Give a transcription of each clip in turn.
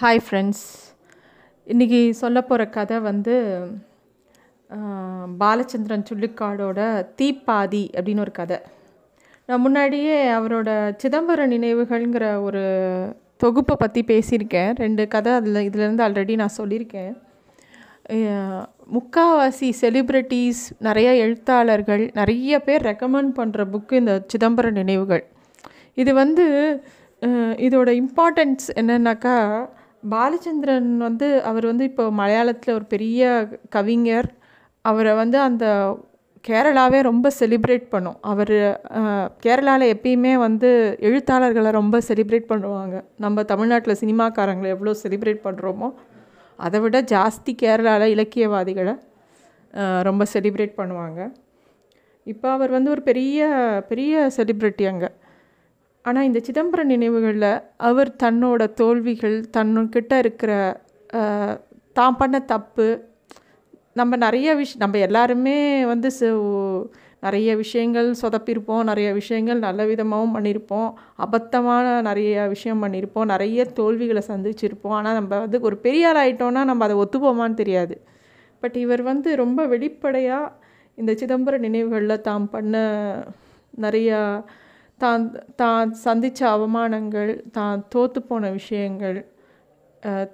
Hi friends இன்றைக்கி சொல்ல போகிற கதை வந்து பாலச்சந்திரன் சுள்ளிக்காடோட தீப்பாதி அப்படின்னு ஒரு கதை. நான் முன்னாடியே அவரோட சிதம்பர நினைவுகள்ங்கிற ஒரு தொகுப்பை பற்றி பேசியிருக்கேன். ரெண்டு கதை அதில் இதுலேருந்து ஆல்ரெடி நான் சொல்லியிருக்கேன். முக்காவாசி செலிப்ரிட்டிஸ் நிறைய எழுத்தாளர்கள் நிறைய பேர் ரெக்கமெண்ட் பண்ணுற புக்கு இந்த சிதம்பர நினைவுகள். இது வந்து இதோட இம்பார்ட்டன்ஸ் என்னன்னாக்கா பாலச்சந்திரன் வந்து அவர் வந்து இப்போ மலையாளத்தில் ஒரு பெரிய கவிஞர். அவரை வந்து அந்த கேரளாவே ரொம்ப செலிப்ரேட் பண்ணும். அவர் கேரளாவில் எப்பயுமே வந்து எழுத்தாளர்களை ரொம்ப செலிப்ரேட் பண்ணுவாங்க. நம்ம தமிழ்நாட்டில் சினிமாக்காரங்களை எவ்வளோ செலிப்ரேட் பண்ணுறோமோ அதை விட ஜாஸ்தி கேரளாவில் இலக்கியவாதிகளை ரொம்ப செலிப்ரேட் பண்ணுவாங்க. இப்போ அவர் வந்து ஒரு பெரிய பெரிய செலிப்ரிட்டி அங்கே. ஆனால் இந்த சிதம்பரம் நினைவுகளில் அவர் தன்னோட தோல்விகள் தன்னுக்கிட்ட இருக்கிற தான் பண்ண தப்பு நம்ம நிறைய விஷ் நம்ம எல்லாருமே வந்து நிறைய விஷயங்கள் சொதப்பியிருப்போம் நிறைய விஷயங்கள் நல்ல விதமாகவும் பண்ணியிருப்போம் அபத்தமான நிறைய விஷயம் பண்ணியிருப்போம் நிறைய தோல்விகளை சந்திச்சிருப்போம். ஆனால் நம்ம வந்து ஒரு பெரிய ஆள் நம்ம அதை ஒத்துப்போமான்னு தெரியாது. பட் இவர் வந்து ரொம்ப வெளிப்படையாக இந்த சிதம்பர நினைவுகளில் தாம் பண்ண நிறையா தான் தான் சந்தித்த அவமானங்கள் தான் தோற்று போன விஷயங்கள்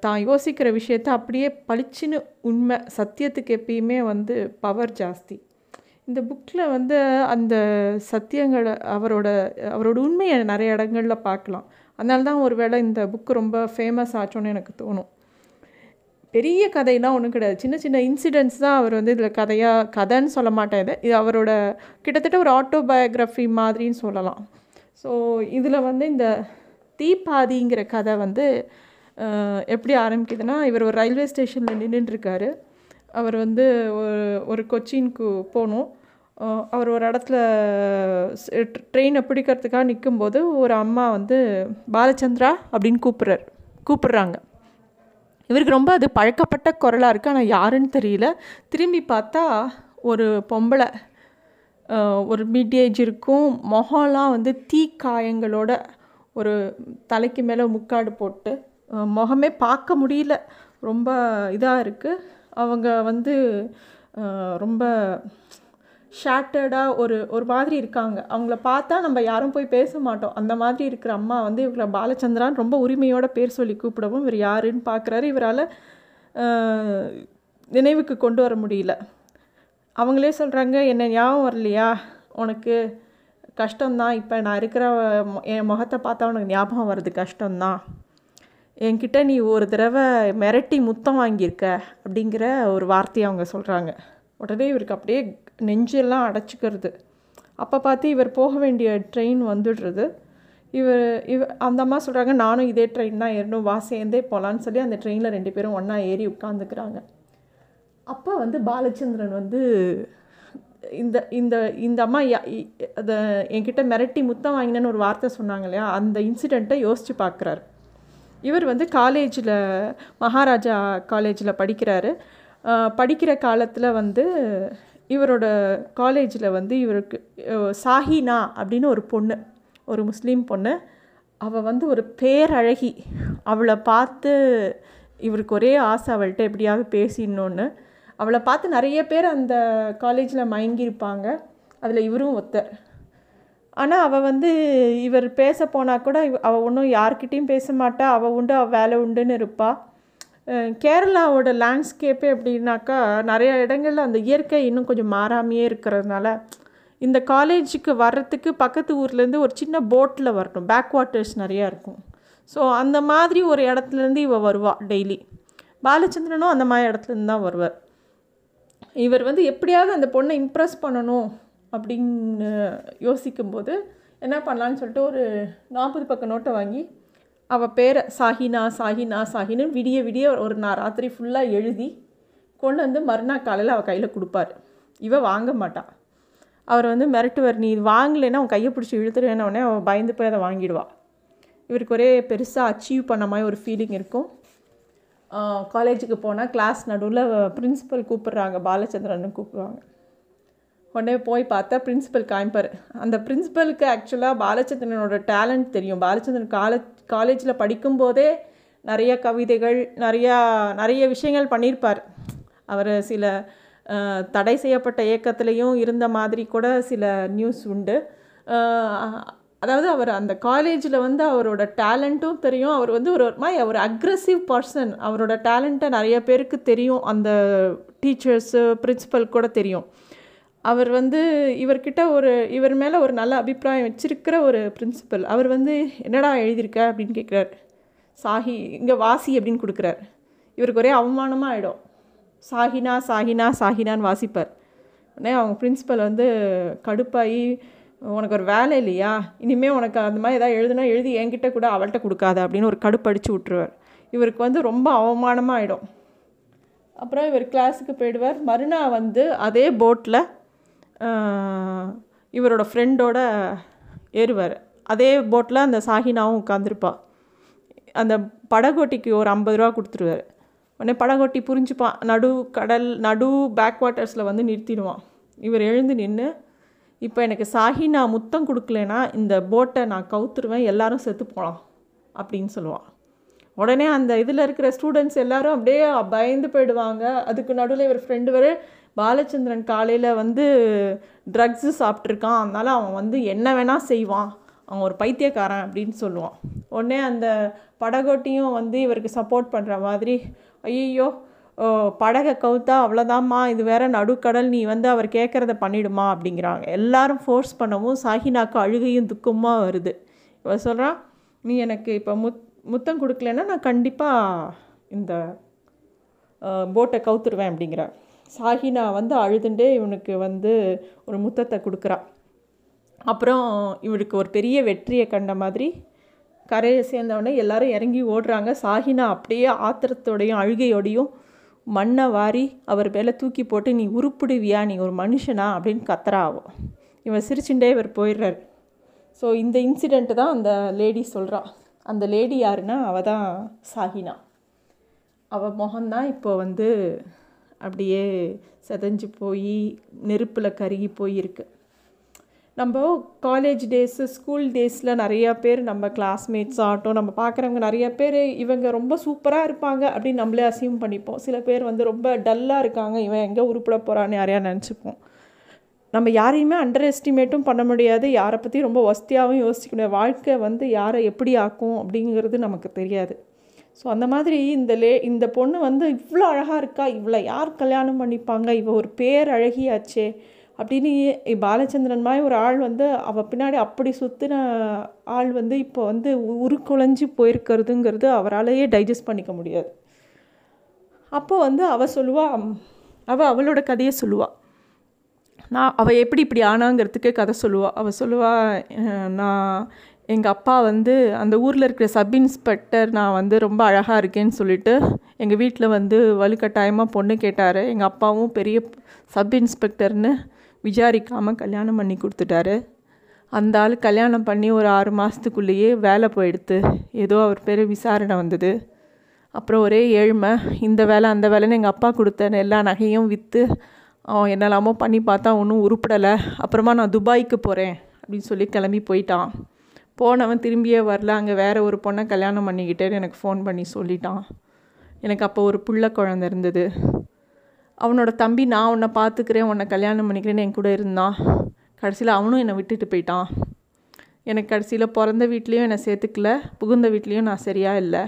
தான் யோசிக்கிற விஷயத்த அப்படியே பளிச்சுன்னு உண்மை சத்தியத்துக்கு எப்பயுமே வந்து பவர் ஜாஸ்தி. இந்த புக்கில் வந்து அந்த சத்தியங்களை அவரோட அவரோட உண்மையை நிறைய இடங்களில் பார்க்கலாம். அதனால தான் ஒரு வேளை இந்த புக்கு ரொம்ப ஃபேமஸ் ஆச்சோன்னு எனக்கு தோணும். பெரிய கதையெல்லாம் ஒன்றும் கிடையாது. சின்ன சின்ன இன்சிடென்ட்ஸ் தான் அவர் வந்து இதில் கதையாக கதைன்னு சொல்ல மாட்டேன் இது. இது அவரோட கிட்டத்தட்ட ஒரு ஆட்டோபயோகிராஃபி மாதிரின்னு சொல்லலாம். ஸோ இதில் வந்து இந்த தீபாதிங்கிற கதை வந்து எப்படி ஆரம்பிக்குதுன்னா இவர் ஒரு ரயில்வே ஸ்டேஷனில் நின்றுட்டுருக்காரு அவர் வந்து ஒரு ஒரு கொச்சினுக்கு போகணும். அவர் ஒரு இடத்துல ட்ரெயினை பிடிக்கிறதுக்காக நிற்கும்போது ஒரு அம்மா வந்து பாலச்சந்திரா அப்படின்னு கூப்பிட்றாரு. கூப்பிட்றாங்க. இவருக்கு ரொம்ப அது பழக்கப்பட்ட குரலாக இருக்குது ஆனால் யாருன்னு தெரியல. திரும்பி பார்த்தா ஒரு பொம்பளை ஒரு மிட் ஏஜ் இருக்கும். முகம்லாம் வந்து தீ காயங்களோட ஒரு தலைக்கு மேலே முக்காடு போட்டு முகமே பார்க்க முடியல. ரொம்ப இதாக இருக்குது அவங்க வந்து ரொம்ப ஷேட்டர்டாக ஒரு ஒரு மாதிரி இருக்காங்க. அவங்கள பார்த்தா நம்ம யாரும் போய் பேச மாட்டோம். அந்த மாதிரி இருக்கிற அம்மா வந்து இவங்களை பாலச்சந்திரான் ரொம்ப உரிமையோட பேர் சொல்லி கூப்பிடவும் இவர் யாருன்னு பார்க்குறாரு. இவரால் நினைவுக்கு கொண்டு வர முடியல. அவங்களே சொல்கிறாங்க என்ன ஞாபகம் வரலையா? உனக்கு கஷ்டம்தான். இப்போ நான் இருக்கிற என் முகத்தை பார்த்தா உனக்கு ஞாபகம் வர்றது கஷ்டம்தான். என்கிட்ட நீ ஒரு தடவை மிரட்டி முத்தம் வாங்கியிருக்க அப்படிங்கிற ஒரு வார்த்தையை அவங்க சொல்கிறாங்க உடனே இவருக்கு அப்படியே நெஞ்செல்லாம் அடைச்சிக்கிறது. அப்போ பார்த்து இவர் போக வேண்டிய ட்ரெயின் வந்துடுறது. இவர் இவ அந்த அம்மா சொல்கிறாங்க நானும் இதே ட்ரெயின் தான் ஏறணும். வா சேர்ந்தே போகலான்னு சொல்லி அந்த ட்ரெயினில் ரெண்டு பேரும் ஒன்றா ஏறி உட்காந்துக்கிறாங்க அப்போ வந்து பாலச்சந்திரன் வந்து இந்த இந்த இந்த அம்மா அதை என்கிட்ட மிரட்டி முத்தம் வாங்கினேன்னு ஒரு வார்த்தை சொன்னாங்க இல்லையா? அந்த இன்சிடெண்ட்டை யோசித்து பார்க்குறாரு. இவர் வந்து காலேஜில் மகாராஜா காலேஜில் படிக்கிறாரு. படிக்கிற காலத்தில் வந்து இவரோட காலேஜில் வந்து இவருக்கு சாஹினா அப்படின்னு ஒரு பொண்ணு ஒரு முஸ்லீம் பொண்ணு. அவள் வந்து ஒரு பேரழகி. அவளை பார்த்து இவருக்கு ஒரே ஆசை அவள்கிட்ட எப்படியாவது பேசிடணுன்னு அவளை பார்த்து நிறைய பேர் அந்த காலேஜில் மயங்கியிருப்பாங்க. அதில் இவரும் ஒத்தர். ஆனால் அவள் வந்து இவர் பேச போனால் கூட அவள் ஒன்றும் யார்கிட்டேயும் பேச மாட்டா. அவள் உண்டு அவள் வேலை உண்டுன்னு இருப்பாள் கேரளாவோட லேண்ட்ஸ்கேப்பே எப்படின்னாக்கா நிறைய இடங்களில் அந்த இயற்கை இன்னும் கொஞ்சம் மாறாமையே இருக்கிறதுனால இந்த காலேஜுக்கு வர்றதுக்கு பக்கத்து ஊர்லேருந்து ஒரு சின்ன போட்டில் வரணும். பேக் வாட்டர்ஸ் நிறையா இருக்கும். ஸோ அந்த மாதிரி ஒரு இடத்துலேருந்து இவ வருவாள் டெய்லி பாலச்சந்திரனும் அந்த மாதிரி இடத்துலேருந்து தான் வருவார். இவர் வந்து எப்படியாவது அந்த பொண்ணை இம்ப்ரெஸ் பண்ணணும் அப்படின்னு யோசிக்கும்போது என்ன பண்ணலான்னு சொல்லிட்டு ஒரு நாற்பது பக்கம் நோட்டை வாங்கி அவள் பேரை சாஹினா சாஹினா சாஹின்னு விடிய விடிய ஒரு நான் ராத்திரி ஃபுல்லாக எழுதி கொண்டு வந்து மறுநாள் காலையில் அவள் கையில் கொடுப்பாரு. இவ வாங்க மாட்டாள் அவர் வந்து மிரட்டுவார். நீ இது வாங்கலைன்னா அவன் கையை பிடிச்சி இழுத்துருவேன உடனே அவள் பயந்து போய் அதை வாங்கிடுவாள் இவருக்கு ஒரே பெருசாக அச்சீவ் பண்ண மாதிரி ஒரு ஃபீலிங் இருக்கும். காலேஜுக்கு போனால் கிளாஸ் நடுவில் பிரின்சிபல் கூப்பிட்றாங்க. பாலச்சந்திரன் கூப்பிடுவாங்க. உடனே போய் பார்த்தா பிரின்ஸிபல் காமிப்பார். அந்த பிரின்ஸிபலுக்கு ஆக்சுவலாக பாலச்சந்திரனோட டேலண்ட் தெரியும். பாலச்சந்திரன் கால காலேஜில் படிக்கும்போதே நிறைய கவிதைகள் நிறையா நிறைய விஷயங்கள் பண்ணியிருப்பார். அவர் சில தடை செய்யப்பட்ட இயக்கத்துலேயும் இருந்த மாதிரி கூட சில நியூஸ் உண்டு. அதாவது அவர் அந்த காலேஜில் வந்து அவரோட டேலண்ட்டும் தெரியும். அவர் வந்து ஒரு ஒரு மாதிரி ஒரு அக்ரஸிவ் பர்சன் அவரோட டேலண்ட்டை நிறைய பேருக்கு தெரியும். அந்த டீச்சர்ஸு பிரின்சிபல் கூட தெரியும். அவர் வந்து இவர்கிட்ட ஒரு இவர் மேலே ஒரு நல்ல அபிப்பிராயம் வச்சிருக்கிற ஒரு பிரின்சிபல் அவர் வந்து என்னடா எழுதியிருக்க? அப்படின்னு கேட்குறாரு சாஹி இங்கே வாசி அப்படின்னு கொடுக்குறாரு. இவருக்கு ஒரே அவமானமாக ஆகிடும் சாஹினா சாஹினா சாஹினான்னு வாசிப்பார். உடனே அவங்க பிரின்சிபல் வந்து கடுப்பாகி உனக்கு ஒரு வேலை இல்லையா? இனிமேல் உனக்கு அந்த மாதிரி எதாவது எழுதுனா எழுதி என்கிட்ட கூட அவள்கிட்ட கொடுக்காத அப்படின்னு ஒரு கடுப்படிச்சு விட்டுருவார். இவருக்கு வந்து ரொம்ப அவமானமாக ஆகிடும் அப்புறம் இவர் கிளாஸுக்கு போயிடுவார். மறுநாள் வந்து அதே போட்டில் இவரோட ஃப்ரெண்டோட ஏறுவார். அதே போட்டில் அந்த சாஹினாவும் உட்காந்துருப்பா அந்த படகோட்டிக்கு ஒரு ஐம்பது ரூபா கொடுத்துருவாரு. உடனே படகோட்டி புரிஞ்சுப்பான் நடு கடல் நடு பேக் வாட்டர்ஸில் வந்து நிறுத்திடுவான். இவர் எழுந்து நின்று இப்போ எனக்கு சாஹினா முத்தம் கொடுக்கலனா இந்த போட்டை நான் கவுத்துருவேன் எல்லாரும் செத்து போகலாம் அப்படின்னு சொல்லுவான். உடனே அந்த இதில் இருக்கிற ஸ்டூடெண்ட்ஸ் எல்லாரும் அப்படியே பயந்து போயிடுவாங்க. அதுக்கு நடுவில் இவர் ஃப்ரெண்டு வர பாலச்சந்திரன் காலையில் வந்து ட்ரக்ஸு சாப்பிட்ருக்கான் அதனால் அவன் வந்து என்ன வேணால் செய்வான். அவன் ஒரு பைத்தியக்காரன் அப்படின்னு சொல்லுவான். உடனே அந்த படகோட்டியும் வந்து இவருக்கு சப்போர்ட் பண்ணுற மாதிரி ஐயோ படகை கவுத்தா அவ்வளோதாம்மா இது வேற நடுக்கடல். நீ வந்து அவர் கேட்குறத பண்ணிடுமா அப்படிங்கிறாங்க. எல்லாரும் ஃபோர்ஸ் பண்ணவும் சாஹினாக்கு அழுகையும் துக்கமாக வருது. இவர் சொல்கிறான் நீ எனக்கு இப்போ முத் முத்தம் கொடுக்கலன்னா நான் கண்டிப்பாக இந்த போட்டை கவுத்துருவேன் அப்படிங்கிறார் சாஹினா வந்து அழுதுண்டே இவனுக்கு வந்து ஒரு முத்தத்தை கொடுக்குறா. அப்புறம் இவனுக்கு ஒரு பெரிய வெற்றியை கண்ட மாதிரி கரையை சேர்ந்தவொடனே எல்லாரும் இறங்கி ஓடுறாங்க. சாஹினா அப்படியே ஆத்திரத்தோடையும் அழுகையோடையும் மண்ணை வாரி அவர் மேலே தூக்கி போட்டு நீ உருப்பிடுவியா? நீ ஒரு மனுஷனா? அப்படின்னு கத்துறா இவன் சிரிச்சுட்டே இவர் போயிடுறாரு. ஸோ இந்த இன்சிடெண்ட்டு தான் அந்த லேடி சொல்கிறா அந்த லேடி யாருன்னா அவள் தான் சாஹினா அவள் முகம்தான் இப்போ வந்து அப்படியே செதஞ்சு போய் நெருப்பில் கருகி போயிருக்கு. நம்ம காலேஜ் டேஸு ஸ்கூல் டேஸில் நிறையா பேர் நம்ம கிளாஸ்மேட்ஸ் ஆகட்டும் நம்ம பார்க்குறவங்க நிறையா பேர் இவங்க ரொம்ப சூப்பராக இருப்பாங்க அப்படின்னு நம்மளே அசியூம் பண்ணிப்போம். சில பேர் வந்து ரொம்ப டல்லாக இருக்காங்க இவன் எங்கே உருப்பிட போகிறான்னு யாரையா நினச்சிப்போம். நம்ம யாரையுமே அண்டர் எஸ்டிமேட்டும் பண்ண முடியாது. யாரை பற்றி ரொம்ப வசதியாகவும் யோசிக்க முடியாது. வாழ்க்கை வந்து யாரை எப்படி ஆக்கும் அப்படிங்கிறது நமக்கு தெரியாது. ஸோ அந்த மாதிரி இந்த லே இந்த பொண்ணு வந்து இவ்வளோ அழகாக இருக்கா இவ்வளோ யார் கல்யாணம் பண்ணிப்பாங்க இவ ஒரு பேர் அழகியாச்சே அப்படின்னு பாலச்சந்திரன் மாதிரி ஒரு ஆள் வந்து அவள் பின்னாடி அப்படி சுற்றின ஆள் வந்து இப்போ வந்து உருக்குலைஞ்சி போயிருக்கிறதுங்கிறது அவராலேயே டைஜஸ்ட் பண்ணிக்க முடியாது. அப்போ வந்து அவள் சொல்லுவாள் அவள் அவளோட கதையை சொல்லுவாள் நான் அவள் எப்படி இப்படி ஆனாங்கிறதுக்கு கதை சொல்லுவாள் அவள் சொல்லுவாள் நான் எங்கள் அப்பா வந்து அந்த ஊரில் இருக்கிற சப் இன்ஸ்பெக்டர் நான் வந்து ரொம்ப அழகாக இருக்கேன்னு சொல்லிட்டு எங்கள் வீட்டில் வந்து வலுக்கட்டாயமாக பொண்ணு கேட்டார். எங்கள் அப்பாவும் பெரிய சப் இன்ஸ்பெக்டர்னு விசாரிக்காமல் கல்யாணம் பண்ணி கொடுத்துட்டாரு. அந்த ஆள் கல்யாணம் பண்ணி ஒரு ஆறு மாதத்துக்குள்ளேயே வேலை போயிடுத்து. ஏதோ அவர் பேர் விசாரணை வந்தது. அப்புறம் ஒரே ஏழ்மை. இந்த வேலை அந்த வேலைன்னு எங்கள் அப்பா கொடுத்த எல்லா நகையும் விற்று என்னெல்லாமோ பண்ணி பார்த்தா ஒன்றும் உருப்படலை. அப்புறமா நான் துபாய்க்கு போகிறேன் அப்படின்னு சொல்லி கிளம்பி போயிட்டான். போனவன் திரும்பியே வரல. அங்கே வேறு ஒரு பொண்ணை கல்யாணம் பண்ணிக்கிட்டேன்னு எனக்கு ஃபோன் பண்ணி சொல்லிட்டான். எனக்கு அப்போ ஒரு புள்ள குழந்த இருந்தது. அவனோட தம்பி நான் உன்னை பார்த்துக்கிறேன் உன்னை கல்யாணம் பண்ணிக்கிறேன்னு என் கூட இருந்தான். கடைசியில் அவனும் என்னை விட்டுட்டு போயிட்டான். எனக்கு கடைசியில் பிறந்த வீட்லேயும் என்னை சேர்த்துக்கல புகுந்த வீட்லேயும் நான் சரியாக இல்லை.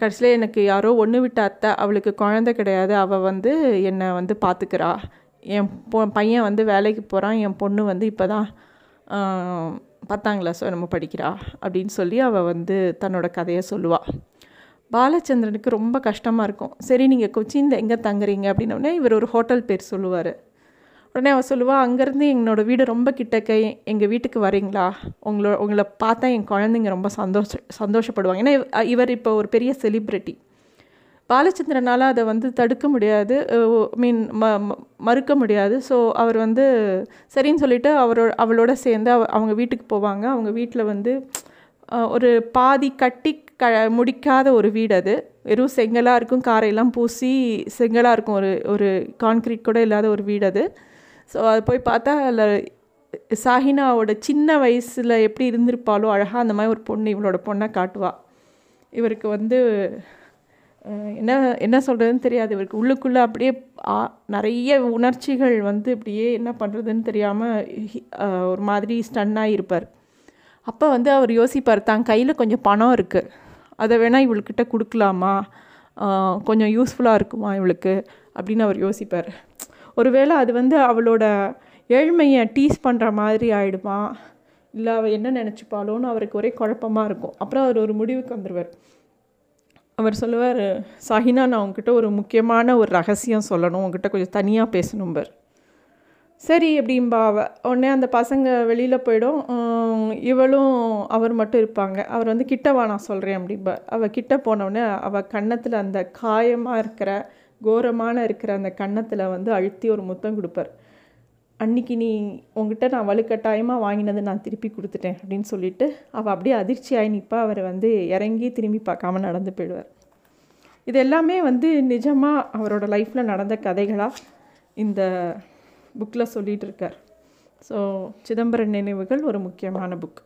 கடைசியில் எனக்கு யாரோ ஒன்று விட்ட அத்தை அவளுக்கு குழந்த கிடையாது. அவள் வந்து என்னை வந்து பார்த்துக்கிறா என் பொ பையன் வந்து வேலைக்கு போகிறான் என் பொண்ணு வந்து இப்போ தான் பத்தாம் கிளாஸோ நம்ம படிக்கிறா அப்படின்னு சொல்லி அவள் வந்து தன்னோட கதையை சொல்லுவாள் பாலச்சந்திரனுக்கு ரொம்ப கஷ்டமாக இருக்கும். சரி நீங்கள் கொச்சினில் எங்கே தங்குறீங்க? அப்படின்னோடனே இவர் ஒரு ஹோட்டல் பேர் சொல்லுவார். உடனே அவள் சொல்லுவாள் அங்கேருந்து எங்களோட வீடு ரொம்ப கிட்டக்க எங்கள் வீட்டுக்கு வரீங்களா? உங்களோட உங்களை பார்த்தா என் குழந்தைங்க ரொம்ப சந்தோஷ சந்தோஷப்படுவாங்க. ஏன்னா இவர் இப்போ ஒரு பெரிய செலிப்ரிட்டி பாலச்சந்திரனால் அதை வந்து தடுக்க முடியாது. மீன் ம மறுக்க முடியாது. ஸோ அவர் வந்து சரின்னு சொல்லிவிட்டு அவரோட அவளோட சேர்ந்து அவ அவங்க வீட்டுக்கு போவாங்க. அவங்க வீட்டில் வந்து ஒரு பாதி கட்டி க முடிக்காத ஒரு வீடு அது. வெறும் செங்கலாக இருக்கும் காரையெல்லாம் பூசி செங்கலாக இருக்கும் ஒரு ஒரு கான்க்ரீட் கூட இல்லாத ஒரு வீடு அது. ஸோ அது போய் பார்த்தா அதில் சாஹினாவோட சின்ன வயசில் எப்படி இருந்திருப்பாளோ அழகாக அந்த மாதிரி ஒரு பொண்ணு இவளோட பொண்ணை காட்டுவாள் இவருக்கு வந்து என்ன என்ன சொல்கிறதுன்னு தெரியாது. இவருக்கு உள்ளுக்குள்ளே அப்படியே நிறைய உணர்ச்சிகள் வந்து இப்படியே என்ன பண்ணுறதுன்னு தெரியாமல் ஒரு மாதிரி ஸ்டன்னாக இருப்பார். அப்போ வந்து அவர் யோசிப்பார் தான் கையில் கொஞ்சம் பணம் இருக்குது அதை வேணால் இவள்கிட்ட கொடுக்கலாமா? கொஞ்சம் யூஸ்ஃபுல்லாக இருக்குமா இவளுக்கு? அப்படின்னு அவர் யோசிப்பார். ஒருவேளை அது வந்து அவளோட ஏழ்மையை டீஸ் பண்ணுற மாதிரி ஆகிடுமா இல்லை அவள் என்ன நினச்சிப்பாளோன்னு அவருக்கு ஒரே குழப்பமாக இருக்கும். அப்புறம் அவர் ஒரு முடிவுக்கு வந்துடுவார் அவர் சொல்லுவார் சாஹினா நான் உங்ககிட்ட ஒரு முக்கியமான ஒரு ரகசியம் சொல்லணும். உங்ககிட்ட கொஞ்சம் தனியாக பேசணும்பர். சரி அப்படிம்பா அவ? உடனே அந்த பசங்க வெளியில் போயிடும். இவளும் அவர் மட்டும் இருப்பாங்க. அவர் வந்து கிட்டவா நான் சொல்கிறேன் அப்படிம்பா. அவள் கிட்ட போனவுடனே அவள் கன்னத்தில் அந்த காயமாக இருக்கிற கோரமான இருக்கிற அந்த கன்னத்தில் வந்து அழுத்தி ஒரு முத்தம் கொடுப்பார். அன்னைக்கு நீ உங்ககிட்ட நான் வலுக்கட்டாயமாக வாங்கினதை நான் திருப்பி கொடுத்துட்டேன் அப்படின்னு சொல்லிட்டு அவள் அப்படியே அதிர்ச்சியாகி நிற்பா அவர் வந்து இறங்கி திரும்பி பார்க்காம நடந்து போயிடுவார். இது எல்லாமே வந்து நிஜமாக அவரோட லைஃப்பில் நடந்த கதைகளாக இந்த புக்கில் சொல்லிகிட்டு இருக்கார். ஸோ சிதம்பரம் நினைவுகள் ஒரு முக்கியமான புக்.